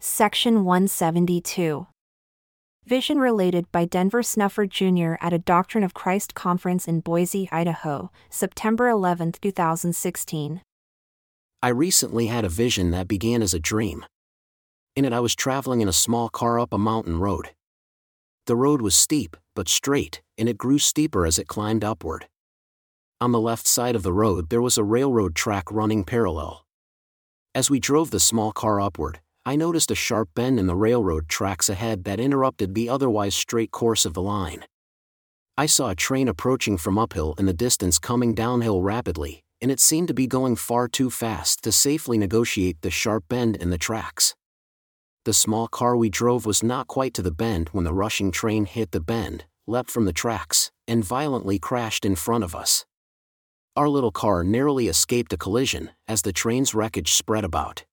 Section 172. Vision related by Denver Snuffer Jr. at a Doctrine of Christ conference in Boise, Idaho, September 11, 2016. I recently had a vision that began as a dream. In it, I was traveling in a small car up a mountain road. The road was steep, but straight, and it grew steeper as it climbed upward. On the left side of the road, there was a railroad track running parallel. As we drove the small car upward, I noticed a sharp bend in the railroad tracks ahead that interrupted the otherwise straight course of the line. I saw a train approaching from uphill in the distance coming downhill rapidly, and it seemed to be going far too fast to safely negotiate the sharp bend in the tracks the small car we drove was not quite to the bend when the rushing train hit the bend, leapt from the tracks, and violently crashed in front of us. Our little car narrowly escaped a collision as the train's wreckage spread about.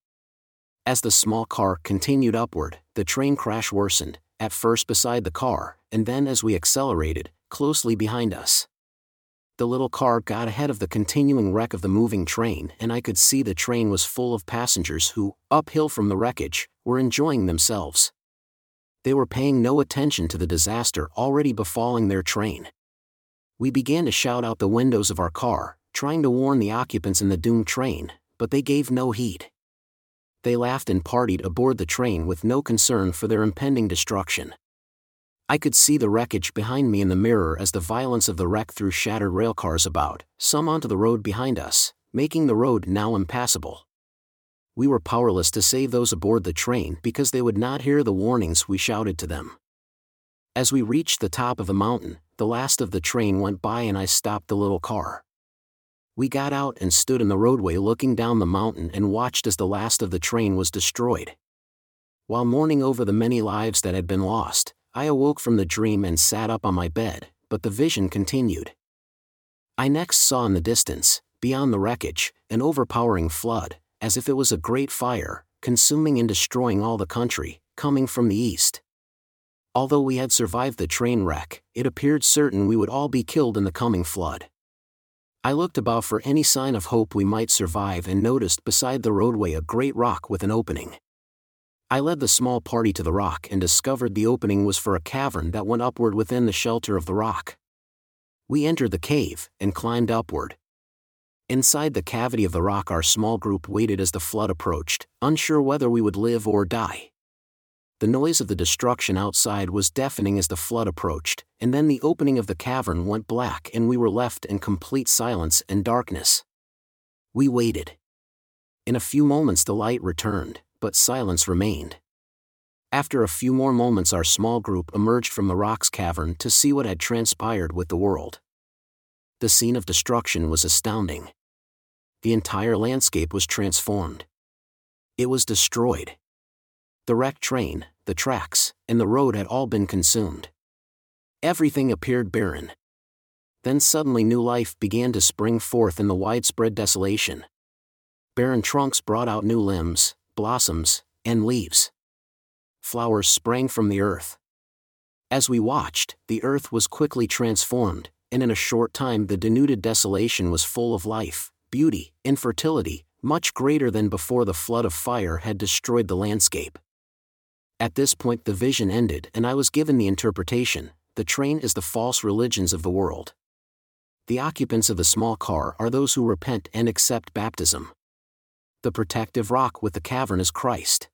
As the small car continued upward, the train crash worsened, at first beside the car, and then as we accelerated, closely behind us. The little car got ahead of the continuing wreck of the moving train, and I could see the train was full of passengers who, uphill from the wreckage, were enjoying themselves. They were paying no attention to the disaster already befalling their train. We began to shout out the windows of our car, trying to warn the occupants in the doomed train, but they gave no heed. They laughed and partied aboard the train with no concern for their impending destruction. I could see the wreckage behind me in the mirror as the violence of the wreck threw shattered railcars about, some onto the road behind us, making the road now impassable we were powerless to save those aboard the train because they would not hear the warnings we shouted to them. As we reached the top of the mountain, the last of the train went by and I stopped the little car. We got out and stood in the roadway looking down the mountain and watched as the last of the train was destroyed. While mourning over the many lives that had been lost, I awoke from the dream and sat up on my bed, but the vision continued. I next saw in the distance, beyond the wreckage, an overpowering flood, as if it was a great fire, consuming and destroying all the country, coming from the east. Although we had survived the train wreck, it appeared certain we would all be killed in the coming flood. I looked about for any sign of hope we might survive and noticed beside the roadway a great rock with an opening. I led the small party to the rock and discovered the opening was for a cavern that went upward within the shelter of the rock. We entered the cave and climbed upward, Inside the cavity of the rock, our small group waited as the flood approached, unsure whether we would live or die. The noise of the destruction outside was deafening as the flood approached, and then the opening of the cavern went black and we were left in complete silence and darkness. We waited. In a few moments the light returned, but silence remained. After a few more moments, our small group emerged from the rock's cavern to see what had transpired with the world. The scene of destruction was astounding the entire landscape was transformed. It was destroyed. The wrecked train, the tracks, and the road had all been consumed. Everything appeared barren. Then suddenly new life began to spring forth in the widespread desolation. Barren trunks brought out new limbs, blossoms, and leaves. Flowers sprang from the earth. As we watched, the earth was quickly transformed, and in a short time the denuded desolation was full of life, beauty, and fertility, much greater than before the flood of fire had destroyed the landscape. At this point, the vision ended, and I was given the interpretation the train is the false religions of the world. The occupants of the small car are those who repent and accept baptism. The protective rock with the cavern is Christ.